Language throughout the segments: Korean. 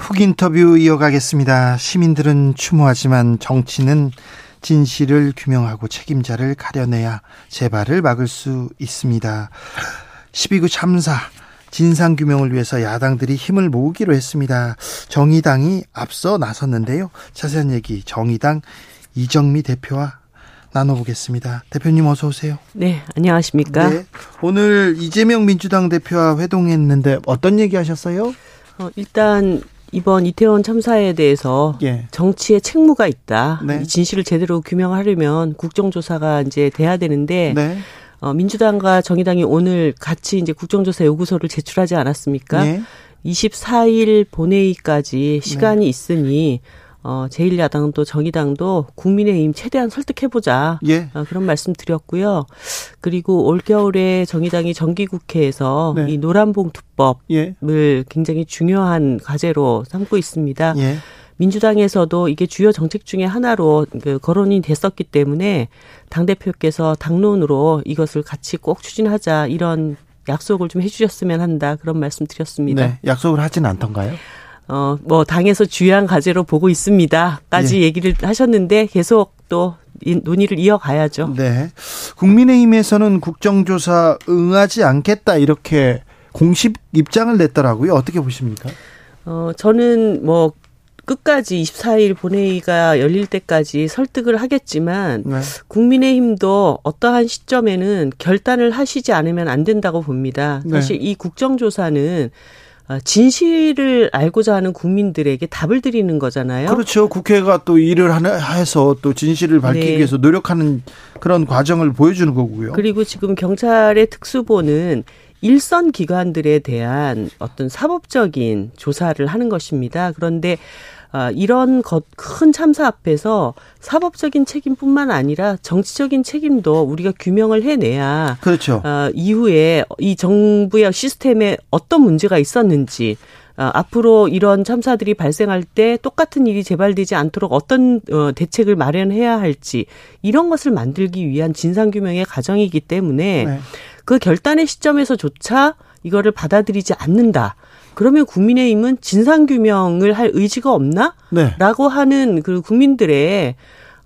훅 인터뷰 이어가겠습니다. 시민들은 추모하지만 정치는 진실을 규명하고 책임자를 가려내야 재발을 막을 수 있습니다. 12구 참사 진상 규명을 위해서 야당들이 힘을 모으기로 했습니다. 정의당이 앞서 나섰는데요. 자세한 얘기 정의당 이정미 대표와 나눠보겠습니다. 대표님 어서 오세요. 네, 안녕하십니까? 네, 오늘 이재명 민주당 대표와 회동했는데 어떤 얘기 하셨어요? 어, 일단 이번 이태원 참사에 대해서 예. 정치의 책무가 있다. 네. 이 진실을 제대로 규명하려면 국정조사가 이제 돼야 되는데 네. 어, 민주당과 정의당이 오늘 같이 이제 국정조사 요구서를 제출하지 않았습니까? 네. 24일 본회의까지 시간이 네. 있으니 어, 제1야당도 정의당도 국민의힘 최대한 설득해보자. 예. 어, 그런 말씀 드렸고요. 그리고 올겨울에 정의당이 정기국회에서 네. 이 노란봉투법을 예. 굉장히 중요한 과제로 삼고 있습니다. 예. 민주당에서도 이게 주요 정책 중의 하나로 그 거론이 됐었기 때문에 당대표께서 당론으로 이것을 같이 꼭 추진하자 이런 약속을 좀 해주셨으면 한다 그런 말씀 드렸습니다. 네, 약속을 하진 않던가요? 어, 뭐, 당에서 주요한 과제로 보고 있습니다. 까지 예. 얘기를 하셨는데 계속 또 논의를 이어가야죠. 네. 국민의힘에서는 국정조사 응하지 않겠다 이렇게 공식 입장을 냈더라고요. 어떻게 보십니까? 어, 저는 뭐 끝까지 24일 본회의가 열릴 때까지 설득을 하겠지만 네. 국민의힘도 어떠한 시점에는 결단을 하시지 않으면 안 된다고 봅니다. 네. 사실 이 국정조사는 어, 진실을 알고자 하는 국민들에게 답을 드리는 거잖아요. 그렇죠. 국회가 또 일을 해서 또 진실을 밝히기 네. 위해서 노력하는 그런 과정을 보여주는 거고요. 그리고 지금 경찰의 특수보는 일선 기관들에 대한 어떤 사법적인 조사를 하는 것입니다. 그런데 아, 이런 것, 큰 참사 앞에서 사법적인 책임뿐만 아니라 정치적인 책임도 우리가 규명을 해내야 그렇죠. 어, 이후에 이 정부의 시스템에 어떤 문제가 있었는지 어, 앞으로 이런 참사들이 발생할 때 똑같은 일이 재발되지 않도록 어떤 어, 대책을 마련해야 할지 이런 것을 만들기 위한 진상규명의 과정이기 때문에 네. 그 결단의 시점에서조차 이거를 받아들이지 않는다. 그러면 국민의힘은 진상규명을 할 의지가 없나? 네. 라고 하는 그 국민들의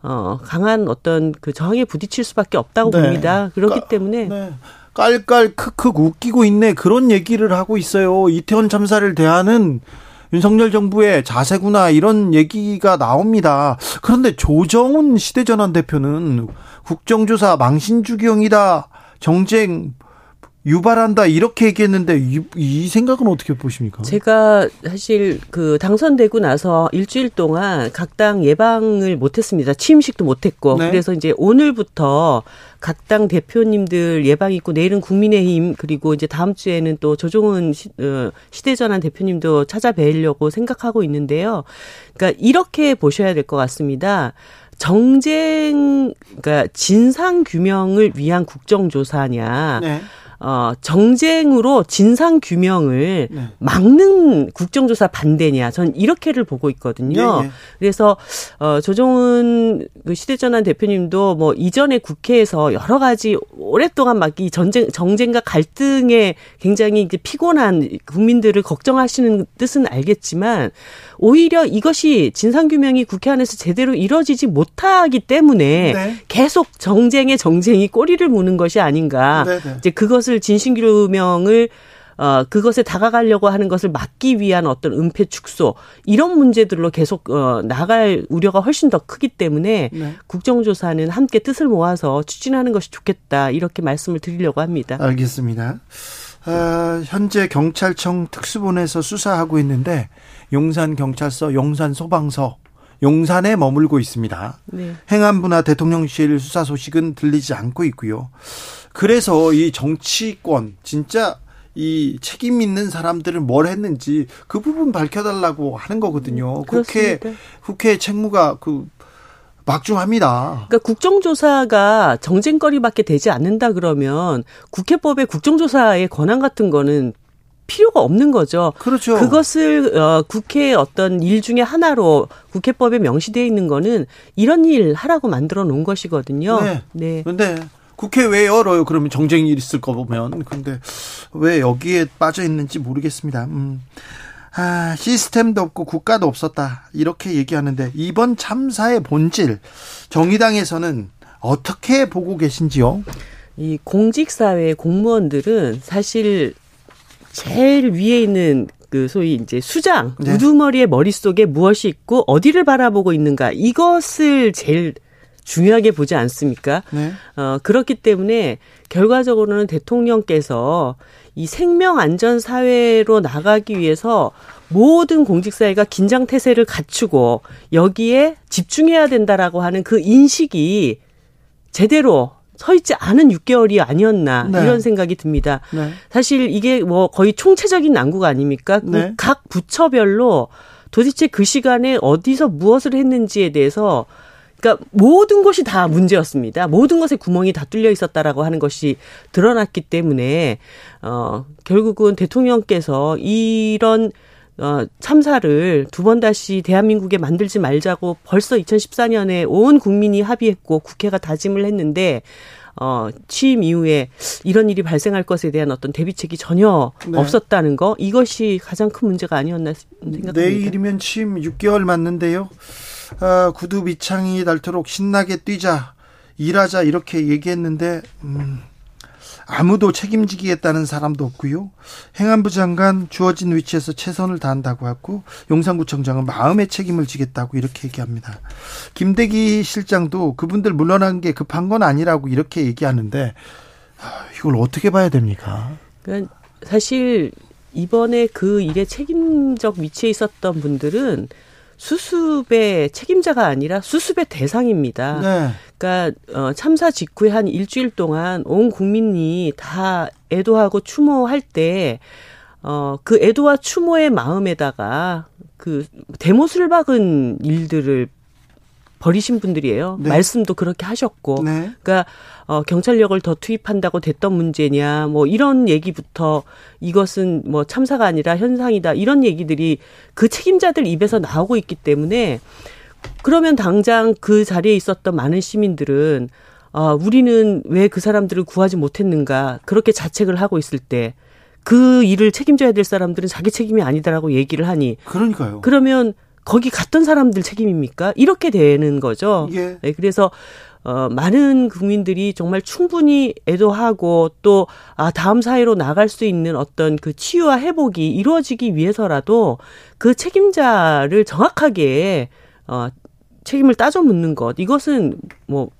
어, 강한 어떤 그 저항에 부딪힐 수밖에 없다고 네. 봅니다. 그렇기 까, 때문에. 네. 깔깔 크크 웃기고 있네. 그런 얘기를 하고 있어요. 이태원 참사를 대하는 윤석열 정부의 자세구나 이런 얘기가 나옵니다. 그런데 조정훈 시대전환 대표는 국정조사 망신주경이다. 정쟁 유발한다 이렇게 얘기했는데 이, 이, 생각은 어떻게 보십니까? 제가 사실 그 당선되고 나서 일주일 동안 각 당 예방을 못했습니다. 취임식도 못했고 네. 그래서 이제 오늘부터 각 당 대표님들 예방 있고 내일은 국민의힘 그리고 이제 다음 주에는 또 조종훈 시, 어, 시대전환 대표님도 찾아뵈려고 생각하고 있는데요. 그러니까 이렇게 보셔야 될 것 같습니다. 정쟁 그러니까 진상 규명을 위한 국정조사냐. 네. 어, 정쟁으로 진상 규명을 네. 막는 국정조사 반대냐. 전 이렇게를 보고 있거든요. 예, 예. 그래서 어, 조정은 그 시대전환 대표님도 뭐 이전에 국회에서 여러 가지 오랫동안 막 이 전쟁 정쟁과 갈등에 굉장히 이제 피곤한 국민들을 걱정하시는 뜻은 알겠지만 오히려 이것이 진상 규명이 국회 안에서 제대로 이뤄지지 못하기 때문에 네. 계속 정쟁의 정쟁이 꼬리를 무는 것이 아닌가. 네, 네. 이제 그것을 진실규명을 어, 그것에 다가가려고 하는 것을 막기 위한 어떤 은폐 축소 이런 문제들로 계속 어, 나갈 우려가 훨씬 더 크기 때문에 네. 국정조사는 함께 뜻을 모아서 추진하는 것이 좋겠다 이렇게 말씀을 드리려고 합니다. 알겠습니다. 어, 현재 경찰청 특수본에서 수사하고 있는데 용산 경찰서, 용산 소방서, 용산에 머물고 있습니다. 네. 행안부나 대통령실 수사 소식은 들리지 않고 있고요. 그래서 이 정치권 진짜 이 책임 있는 사람들은 뭘 했는지 그 부분 밝혀달라고 하는 거거든요. 국회 국회 책무가 그 막중합니다. 그러니까 국정조사가 정쟁거리밖에 되지 않는다 그러면 국회법의 국정조사의 권한 같은 거는 필요가 없는 거죠. 그렇죠. 그것을 어, 국회의 어떤 일 중에 하나로 국회법에 명시되어 있는 거는 이런 일 하라고 만들어 놓은 것이거든요. 네. 네. 근데 국회 왜 열어요? 그러면 정쟁이 있을 거 보면. 근데 왜 여기에 빠져 있는지 모르겠습니다. 음. 아, 시스템도 없고 국가도 없었다. 이렇게 얘기하는데 이번 참사의 본질 정의당에서는 어떻게 보고 계신지요? 이 공직사회 공무원들은 사실 제일 위에 있는 그 소위 이제 수장 네. 우두머리의 머릿속에 무엇이 있고 어디를 바라보고 있는가 이것을 제일 중요하게 보지 않습니까? 네. 어, 그렇기 때문에 결과적으로는 대통령께서 이 생명 안전 사회로 나가기 위해서 모든 공직사회가 긴장 태세를 갖추고 여기에 집중해야 된다라고 하는 그 인식이 제대로 서 있지 않은 6개월이 아니었나 네. 이런 생각이 듭니다. 네. 사실 이게 뭐 거의 총체적인 난국 아닙니까? 그 네. 각 부처별로 도대체 그 시간에 어디서 무엇을 했는지에 대해서 그러니까 모든 것이 다 문제였습니다. 모든 것에 구멍이 다 뚫려 있었다라고 하는 것이 드러났기 때문에 어 결국은 대통령께서 이런 어, 참사를 두 번 다시 대한민국에 만들지 말자고 벌써 2014년에 온 국민이 합의했고 국회가 다짐을 했는데 어, 취임 이후에 이런 일이 발생할 것에 대한 어떤 대비책이 전혀 네. 없었다는 거 이것이 가장 큰 문제가 아니었나 생각합니다. 내일이면 취임 6개월 맞는데요. 아, 구두 밑창이 닳도록 신나게 뛰자, 일하자 이렇게 얘기했는데 음, 아무도 책임지겠다는 사람도 없고요. 행안부 장관 주어진 위치에서 최선을 다한다고 하고 용산구청장은 마음의 책임을 지겠다고 이렇게 얘기합니다. 김대기 실장도 그분들 물러난 게 급한 건 아니라고 이렇게 얘기하는데 아, 이걸 어떻게 봐야 됩니까? 그러니까 사실 이번에 그 일에 책임적 위치에 있었던 분들은 수습의 책임자가 아니라 수습의 대상입니다. 네. 그러니까 어, 참사 직후에 한 일주일 동안 온 국민이 다 애도하고 추모할 때 어, 그 애도와 추모의 마음에다가 그 대못을 박은 일들을 버리신 분들이에요. 네. 말씀도 그렇게 하셨고. 네. 그러니까 어 경찰력을 더 투입한다고 됐던 문제냐 뭐 이런 얘기부터 이것은 뭐 참사가 아니라 현상이다. 이런 얘기들이 그 책임자들 입에서 나오고 있기 때문에 그러면 당장 그 자리에 있었던 많은 시민들은 어 우리는 왜 그 사람들을 구하지 못했는가 그렇게 자책을 하고 있을 때그 일을 책임져야 될 사람들은 자기 책임이 아니다라고 얘기를 하니 그러니까요. 그러면 거기 갔던 사람들 책임입니까? 이렇게 되는 거죠. 예. 네, 그래서 어, 많은 국민들이 정말 충분히 애도하고 또, 아, 다음 사회로 나갈 수 있는 어떤 그 치유와 회복이 이루어지기 위해서라도 그 책임자를 정확하게, 어, 책임을 따져 묻는 것. 이것은 뭐,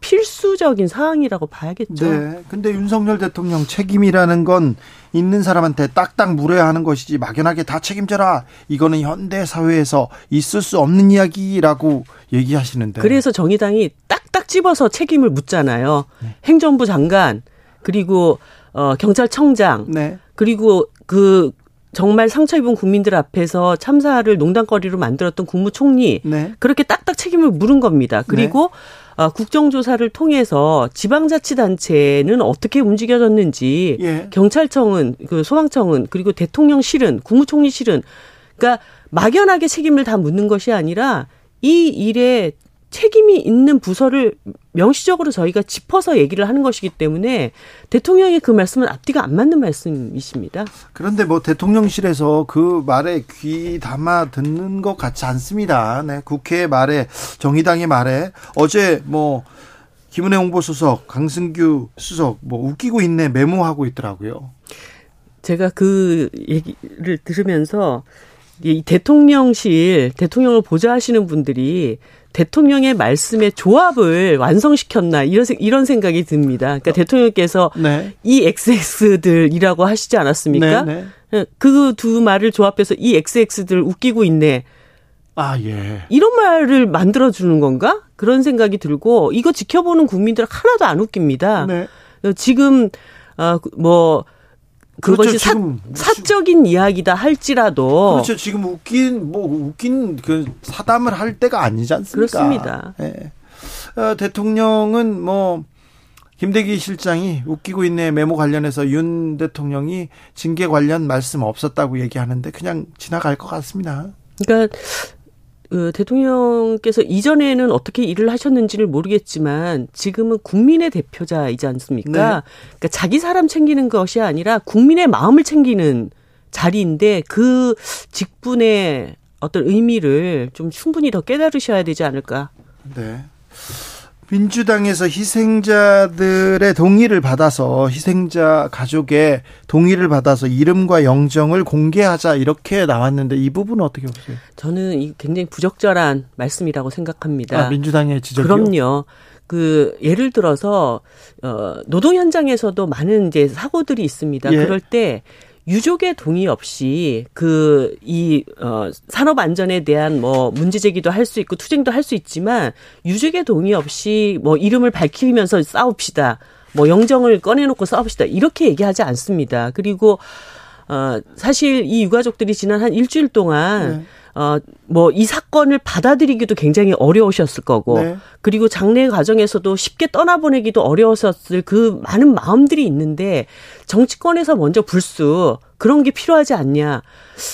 필수적인 사항이라고 봐야겠죠. 네. 근데 윤석열 대통령 책임이라는 건 있는 사람한테 딱딱 물어야 하는 것이지 막연하게 다 책임져라. 이거는 현대 사회에서 있을 수 없는 이야기라고 얘기하시는데. 그래서 정의당이 딱딱 집어서 책임을 묻잖아요. 네. 행정부 장관 그리고 어 경찰청장 네. 그리고 그 정말 상처 입은 국민들 앞에서 참사를 농담거리로 만들었던 국무총리 네. 그렇게 딱딱 책임을 물은 겁니다. 그리고 네. 어, 국정조사를 통해서 지방자치단체는 어떻게 움직여졌는지 예. 경찰청은 그 소방청은 그리고 대통령실은 국무총리실은 그러니까 막연하게 책임을 다 묻는 것이 아니라 이 일에 책임이 있는 부서를 명시적으로 저희가 짚어서 얘기를 하는 것이기 때문에 대통령의 그 말씀은 앞뒤가 안 맞는 말씀이십니다. 그런데 뭐 대통령실에서 그 말에 귀 담아 듣는 것 같지 않습니다. 네, 국회 말에 정의당의 말에 어제 뭐 김은혜 홍보수석, 강승규 수석 뭐 웃기고 있네 메모하고 있더라고요. 제가 그 얘기를 들으면서 이 대통령실 대통령을 보좌하시는 분들이 대통령의 말씀의 조합을 완성시켰나 이런 이런 생각이 듭니다. 그러니까 어. 대통령께서 네. 이 XX들이라고 하시지 않았습니까? 네, 네. 그두 말을 조합해서 이 XX들 웃기고 있네. 아, 예. 이런 말을 만들어 주는 건가? 그런 생각이 들고 이거 지켜보는 국민들 하나도 안 웃깁니다. 네. 지금 어뭐 그것이 그렇죠, 사, 사적인 이야기다 할지라도 그렇죠. 지금 웃긴 뭐 웃긴 그 사담을 할 때가 아니지 않습니까? 그렇습니다. 네. 어, 대통령은 뭐 김대기 실장이 웃기고 있네 메모 관련해서 윤 대통령이 징계 관련 말씀 없었다고 얘기하는데 그냥 지나갈 것 같습니다. 그러니까 그 대통령께서 이전에는 어떻게 일을 하셨는지를 모르겠지만 지금은 국민의 대표자이지 않습니까? 네. 그러니까 자기 사람 챙기는 것이 아니라 국민의 마음을 챙기는 자리인데 그 직분의 어떤 의미를 좀 충분히 더 깨달으셔야 되지 않을까. 네. 민주당에서 희생자들의 동의를 받아서 희생자 가족의 동의를 받아서 이름과 영정을 공개하자 이렇게 나왔는데 이 부분은 어떻게 보세요? 저는 이 굉장히 부적절한 말씀이라고 생각합니다. 아, 민주당의 지적이요? 그럼요. 그 예를 들어서 어 노동 현장에서도 많은 이제 사고들이 있습니다. 예. 그럴 때 유족의 동의 없이 그 이 어 산업 안전에 대한 뭐 문제 제기도 할 수 있고 투쟁도 할 수 있지만 유족의 동의 없이 뭐 이름을 밝히면서 싸웁시다. 뭐 영정을 꺼내놓고 싸웁시다. 이렇게 얘기하지 않습니다. 그리고 어 사실 이 유가족들이 지난 한 일주일 동안 네. 어, 뭐, 이 사건을 받아들이기도 굉장히 어려우셨을 거고, 네. 그리고 장례 과정에서도 쉽게 떠나보내기도 어려웠었을 그 많은 마음들이 있는데, 정치권에서 먼저 불수, 그런 게 필요하지 않냐.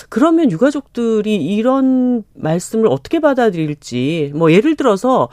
그러면 유가족들이 이런 말씀을 어떻게 받아들일지, 뭐, 예를 들어서,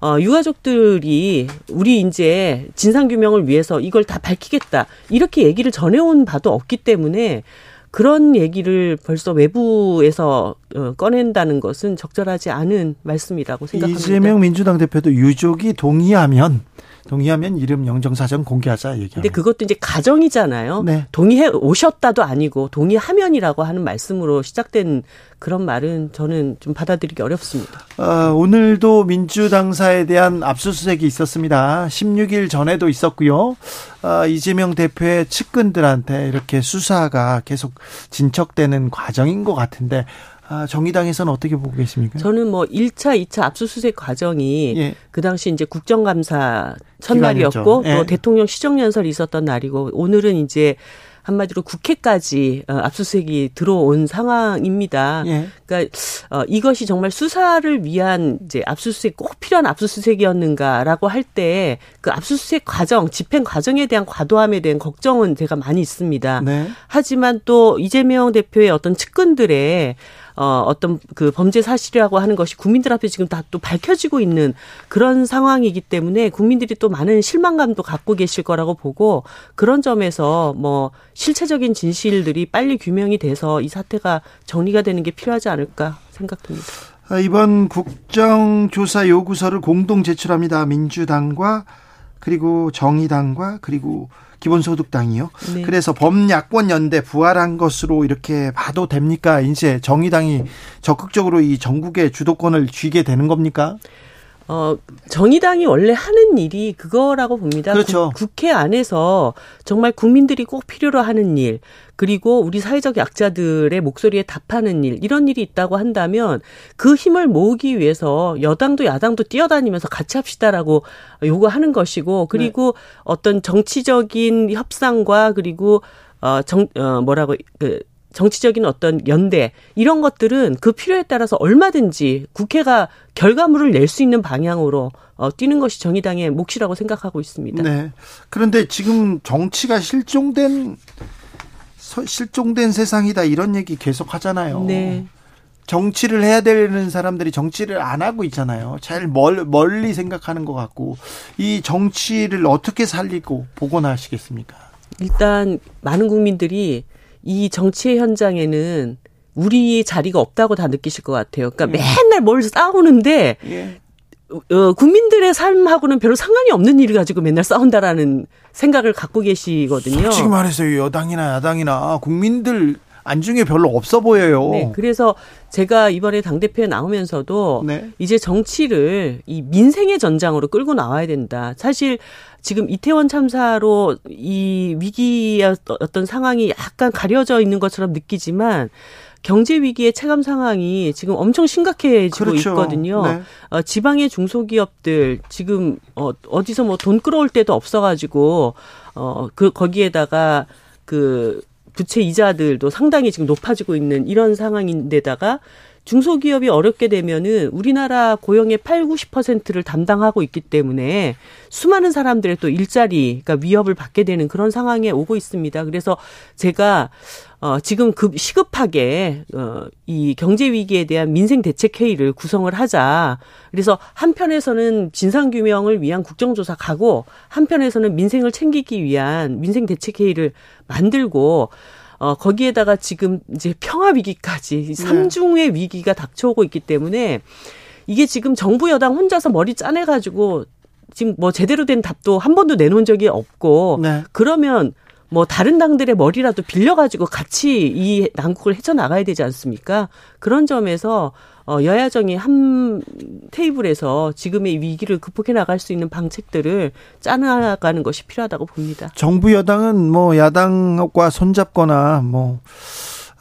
어, 유가족들이 우리 이제 진상규명을 위해서 이걸 다 밝히겠다. 이렇게 얘기를 전해온 바도 없기 때문에 그런 얘기를 벌써 외부에서 어, 꺼낸다는 것은 적절하지 않은 말씀이라고 생각합니다. 이재명 민주당 대표도 유족이 동의하면 동의하면 이름 영정사정 공개하자 얘기하는. 근데 그것도 이제 가정이잖아요. 네. 동의해 오셨다도 아니고 동의하면이라고 하는 말씀으로 시작된 그런 말은 저는 좀 받아들이기 어렵습니다. 어, 오늘도 민주당사에 대한 압수수색이 있었습니다. 16일 전에도 있었고요. 어, 이재명 대표의 측근들한테 이렇게 수사가 계속 진척되는 과정인 것 같은데 아, 정의당에서는 어떻게 보고 계십니까? 저는 뭐 1차, 2차 압수수색 과정이 예. 그 당시 이제 국정감사 첫날이었고 예. 또 대통령 시정연설이 있었던 날이고 오늘은 이제 한마디로 국회까지 어, 압수수색이 들어온 상황입니다. 예. 그러니까 어, 이것이 정말 수사를 위한 이제 압수수색 꼭 필요한 압수수색이었는가라고 할 때 그 압수수색 과정, 집행 과정에 대한 과도함에 대한 걱정은 제가 많이 있습니다. 네. 하지만 또 이재명 대표의 어떤 측근들의 어, 어떤 그 범죄 사실이라고 하는 것이 국민들 앞에 지금 다 또 밝혀지고 있는 그런 상황이기 때문에 국민들이 또 많은 실망감도 갖고 계실 거라고 보고 그런 점에서 뭐 실체적인 진실들이 빨리 규명이 돼서 이 사태가 정리가 되는 게 필요하지 않을까 생각됩니다. 아, 이번 국정조사 요구서를 공동 제출합니다. 민주당과 그리고 정의당과 그리고 기본소득당이요. 네. 그래서 범야권 연대 부활한 것으로 이렇게 봐도 됩니까? 이제 정의당이 적극적으로 이 전국의 주도권을 쥐게 되는 겁니까? 어, 정의당이 원래 하는 일이 그거라고 봅니다. 그렇죠. 국, 회 안에서 정말 국민들이 꼭 필요로 하는 일, 그리고 우리 사회적 약자들의 목소리에 답하는 일, 이런 일이 있다고 한다면 그 힘을 모으기 위해서 여당도 야당도 뛰어다니면서 같이 합시다라고 요구하는 것이고, 그리고 네. 어떤 정치적인 협상과 그리고 어, 정, 어, 뭐라고, 그, 정치적인 어떤 연대 이런 것들은 그 필요에 따라서 얼마든지 국회가 결과물을 낼 수 있는 방향으로 어, 뛰는 것이 정의당의 몫이라고 생각하고 있습니다. 네. 그런데 지금 정치가 실종된 실종된 세상이다 이런 얘기 계속 하잖아요. 네. 정치를 해야 되는 사람들이 정치를 안 하고 있잖아요. 제일 멀, 멀리 생각하는 것 같고 이 정치를 어떻게 살리고 복원하시겠습니까? 일단 많은 국민들이 이 정치의 현장에는 우리 자리가 없다고 다 느끼실 것 같아요. 그러니까 예. 맨날 뭘 싸우는데 예. 어, 국민들의 삶하고는 별로 상관이 없는 일을 가지고 맨날 싸운다라는 생각을 갖고 계시거든요. 솔직히 말해서 여당이나 야당이나 국민들 안중에 별로 없어 보여요. 네, 그래서 제가 이번에 당대표에 나오면서도 네. 이제 정치를 이 민생의 전장으로 끌고 나와야 된다. 사실 지금 이태원 참사로 이 위기의 어떤 상황이 약간 가려져 있는 것처럼 느끼지만 경제 위기의 체감 상황이 지금 엄청 심각해지고 그렇죠. 있거든요. 네. 어, 지방의 중소기업들 지금 어, 어디서 뭐 돈 끌어올 때도 없어가지고 어그 거기에다가 그 부채 이자들도 상당히 지금 높아지고 있는 이런 상황인데다가 중소기업이 어렵게 되면은 우리나라 고용의 8, 90%를 담당하고 있기 때문에 수많은 사람들의 또 일자리, 그러니까 위협을 받게 되는 그런 상황에 오고 있습니다. 그래서 제가 어, 지금 급 시급하게 어, 이 경제 위기에 대한 민생 대책 회의를 구성을 하자. 그래서 한편에서는 진상 규명을 위한 국정조사 가고 한편에서는 민생을 챙기기 위한 민생 대책 회의를 만들고 어, 거기에다가 지금 이제 평화 위기까지 네. 삼중의 위기가 닥쳐오고 있기 때문에 이게 지금 정부 여당 혼자서 머리 짜내 가지고 지금 뭐 제대로 된 답도 한 번도 내놓은 적이 없고 네. 그러면 뭐 다른 당들의 머리라도 빌려가지고 같이 이 난국을 헤쳐나가야 되지 않습니까? 그런 점에서 어, 여야정이 한 테이블에서 지금의 위기를 극복해 나갈 수 있는 방책들을 짜나가는 것이 필요하다고 봅니다. 정부 여당은 뭐 야당과 손잡거나 뭐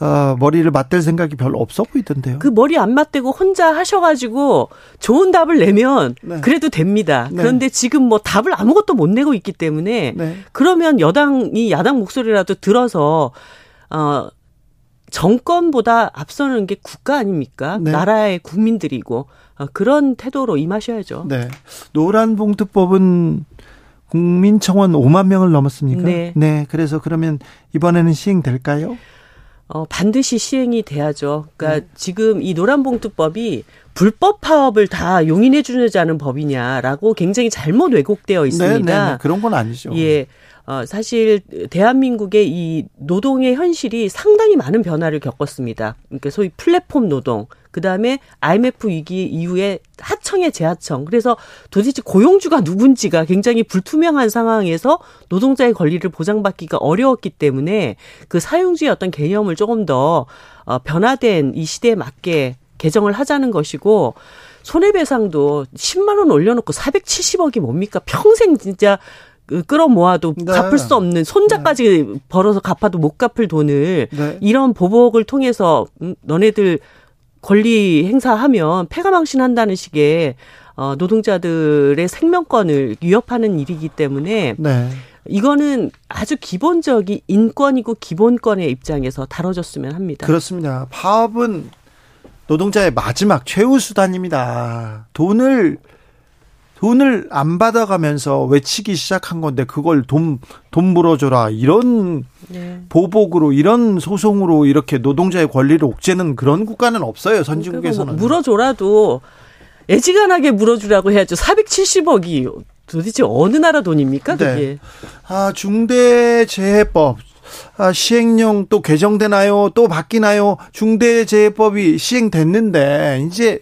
어, 머리를 맞댈 생각이 별로 없어 보이던데요. 그 머리 안 맞대고 혼자 하셔가지고 좋은 답을 내면 네. 그래도 됩니다. 네. 그런데 지금 뭐 답을 아무것도 못 내고 있기 때문에 네. 그러면 여당이 야당 목소리라도 들어서 어 정권보다 앞서는 게 국가 아닙니까? 네. 나라의 국민들이고 어, 그런 태도로 임하셔야죠. 네. 노란 봉투법은 국민 청원 5만 명을 넘었습니까? 네. 네. 그래서 그러면 이번에는 시행될까요? 어, 반드시 시행이 돼야죠. 그러니까 네. 지금 이 노란봉투법이 불법 파업을 다 용인해 주자는 법이냐라고 굉장히 잘못 왜곡되어 있습니다. 네, 네, 네. 그런 건 아니죠. 예. 어, 사실 대한민국의 이 노동의 현실이 상당히 많은 변화를 겪었습니다. 그러니까 소위 플랫폼 노동, 그 다음에 IMF 위기 이후에 하청의 재하청. 그래서 도대체 고용주가 누군지가 굉장히 불투명한 상황에서 노동자의 권리를 보장받기가 어려웠기 때문에 그 사용주의 어떤 개념을 조금 더 어, 변화된 이 시대에 맞게 개정을 하자는 것이고 손해배상도 10만 원 올려놓고 470억이 뭡니까? 평생 진짜 그 끌어모아도 네. 갚을 수 없는 손자까지 네. 벌어서 갚아도 못 갚을 돈을 네. 이런 보복을 통해서 음, 너네들 권리 행사하면 폐가망신한다는 식의 어, 노동자들의 생명권을 위협하는 일이기 때문에 네. 이거는 아주 기본적인 인권이고 기본권의 입장에서 다뤄졌으면 합니다. 그렇습니다. 파업은 노동자의 마지막 최후 수단입니다. 돈을 돈을 안 받아가면서 외치기 시작한 건데 그걸 돈, 돈 물어줘라. 이런 네. 보복으로, 이런 소송으로 이렇게 노동자의 권리를 옥죄는 그런 국가는 없어요. 선진국에서는. 뭐 물어줘라도 애지간하게 물어주라고 해야죠. 470억이 도대체 어느 나라 돈입니까? 그게. 네. 아, 중대재해법. 아, 시행령 또 개정되나요? 또 바뀌나요? 중대재해법이 시행됐는데, 이제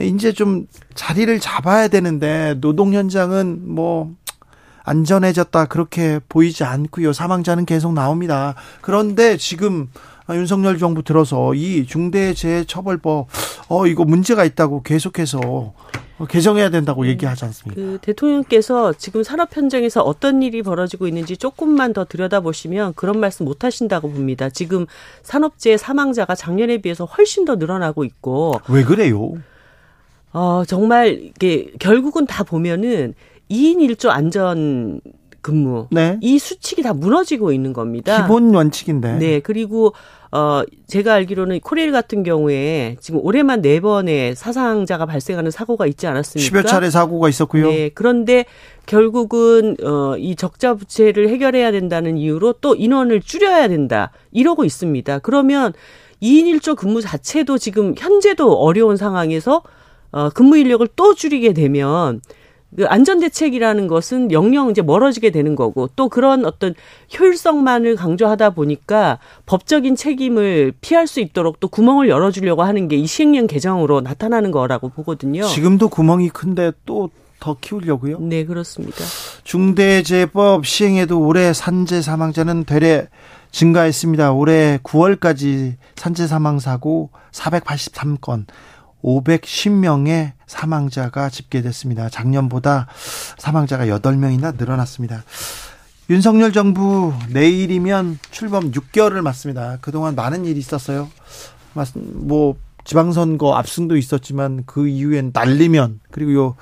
이제 좀 자리를 잡아야 되는데 노동 현장은 뭐 안전해졌다 그렇게 보이지 않고요. 사망자는 계속 나옵니다. 그런데 지금 윤석열 정부 들어서 이 중대재해처벌법 어 이거 문제가 있다고 계속해서 개정해야 된다고 얘기하지 않습니까? 그 대통령께서 지금 산업 현장에서 어떤 일이 벌어지고 있는지 조금만 더 들여다보시면 그런 말씀 못 하신다고 봅니다. 지금 산업재해 사망자가 작년에 비해서 훨씬 더 늘어나고 있고 왜 그래요? 어, 정말 이게 결국은 다 보면은 2인 1조 안전 근무. 네. 이 수칙이 다 무너지고 있는 겁니다. 기본 원칙인데. 네. 그리고 어 제가 알기로는 코레일 같은 경우에 지금 올해만 네 번의 사상자가 발생하는 사고가 있지 않았습니까? 10여 차례 사고가 있었고요. 네. 그런데 결국은 어이 적자 부채를 해결해야 된다는 이유로 또 인원을 줄여야 된다. 이러고 있습니다. 그러면 2인 1조 근무 자체도 지금 현재도 어려운 상황에서 어, 근무 인력을 또 줄이게 되면 그 안전 대책이라는 것은 영영 이제 멀어지게 되는 거고 또 그런 어떤 효율성만을 강조하다 보니까 법적인 책임을 피할 수 있도록 또 구멍을 열어주려고 하는 게 이 시행령 개정으로 나타나는 거라고 보거든요. 지금도 구멍이 큰데 또 더 키우려고요? 네, 그렇습니다. 중대재해법 시행에도 올해 산재 사망자는 되레 증가했습니다. 올해 9월까지 산재 사망 사고 483건. 510명의 사망자가 집계됐습니다. 작년보다 사망자가 8명이나 늘어났습니다. 윤석열 정부 내일이면 출범 6개월을 맞습니다. 그동안 많은 일이 있었어요. 뭐 지방선거 압승도 있었지만 그 이후엔 날리면 그리고 요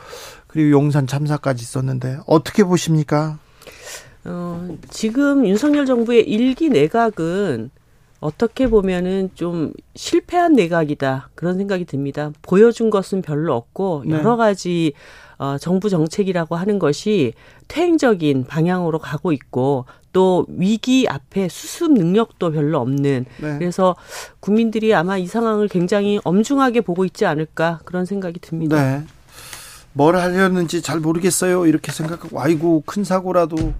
그리고 용산 참사까지 있었는데 어떻게 보십니까? 어, 지금 윤석열 정부의 일기 내각은 어떻게 보면은 좀 실패한 내각이다 그런 생각이 듭니다. 보여준 것은 별로 없고 네. 여러 가지 어, 정부 정책이라고 하는 것이 퇴행적인 방향으로 가고 있고 또 위기 앞에 수습 능력도 별로 없는 네. 그래서 국민들이 아마 이 상황을 굉장히 엄중하게 보고 있지 않을까 그런 생각이 듭니다. 네. 뭘 하려는지 잘 모르겠어요. 이렇게 생각하고 아이고 큰 사고라도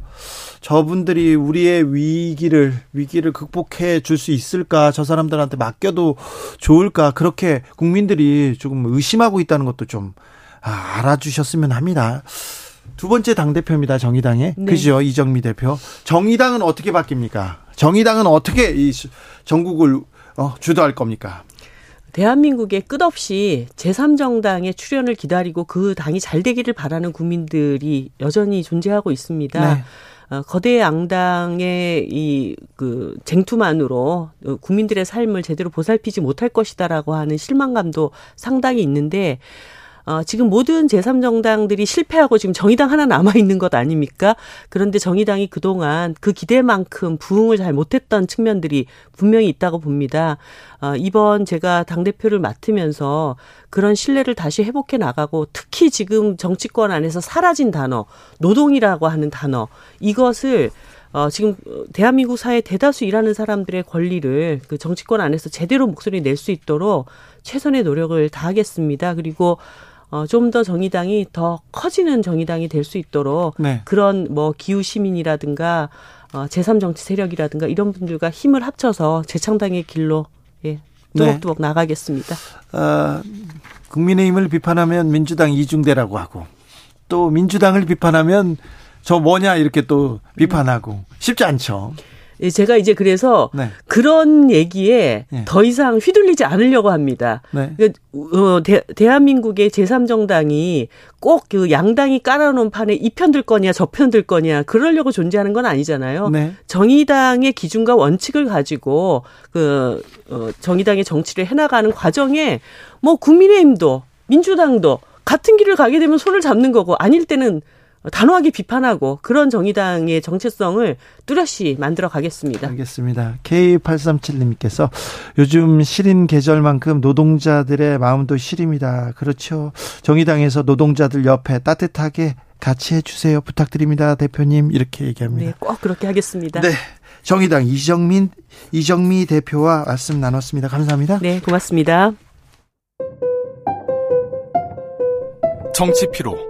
저분들이 우리의 위기를 위기를 극복해 줄 수 있을까? 저 사람들한테 맡겨도 좋을까? 그렇게 국민들이 조금 의심하고 있다는 것도 좀 아, 알아주셨으면 합니다. 두 번째 당 대표입니다. 정의당의 네. 그죠 이정미 대표. 정의당은 어떻게 바뀝니까? 정의당은 어떻게 이 전국을 어, 주도할 겁니까? 대한민국에 끝없이 제3정당의 출연을 기다리고 그 당이 잘 되기를 바라는 국민들이 여전히 존재하고 있습니다. 네. 어, 거대 양당의 이 그 쟁투만으로 국민들의 삶을 제대로 보살피지 못할 것이다라고 하는 실망감도 상당히 있는데 어, 지금 모든 제3정당들이 실패하고 지금 정의당 하나 남아있는 것 아닙니까? 그런데 정의당이 그동안 그 기대만큼 부응을 잘 못했던 측면들이 분명히 있다고 봅니다. 어, 이번 제가 당대표를 맡으면서 그런 신뢰를 다시 회복해 나가고 특히 지금 정치권 안에서 사라진 단어, 노동이라고 하는 단어, 이것을 어, 지금 대한민국 사회 대다수 일하는 사람들의 권리를 그 정치권 안에서 제대로 목소리 낼 수 있도록 최선의 노력을 다하겠습니다. 그리고 어, 좀 더 정의당이 더 커지는 정의당이 될 수 있도록 네. 그런 뭐 기후 시민이라든가 어, 제3정치 세력이라든가 이런 분들과 힘을 합쳐서 재창당의 길로 예, 뚜벅뚜벅 네. 나가겠습니다. 어, 국민의힘을 비판하면 민주당 이중대라고 하고 또 민주당을 비판하면 저 뭐냐 이렇게 또 비판하고 쉽지 않죠. 예, 제가 이제 그래서 네. 그런 얘기에 네. 더 이상 휘둘리지 않으려고 합니다. 네. 그, 어, 대, 대한민국의 제3정당이 꼭 그 양당이 깔아놓은 판에 이 편 들 거냐 저 편 들 거냐 그러려고 존재하는 건 아니잖아요. 네. 정의당의 기준과 원칙을 가지고 그 어, 정의당의 정치를 해나가는 과정에 뭐 국민의힘도 민주당도 같은 길을 가게 되면 손을 잡는 거고 아닐 때는 단호하게 비판하고 그런 정의당의 정체성을 뚜렷이 만들어 가겠습니다. 알겠습니다. K837님께서 요즘 시린 계절만큼 노동자들의 마음도 시립니다. 그렇죠. 정의당에서 노동자들 옆에 따뜻하게 같이 해주세요. 부탁드립니다. 대표님. 이렇게 얘기합니다. 네, 꼭 그렇게 하겠습니다. 네. 정의당 이정민, 이정미 대표와 말씀 나눴습니다. 감사합니다. 네, 고맙습니다. 정치 피로.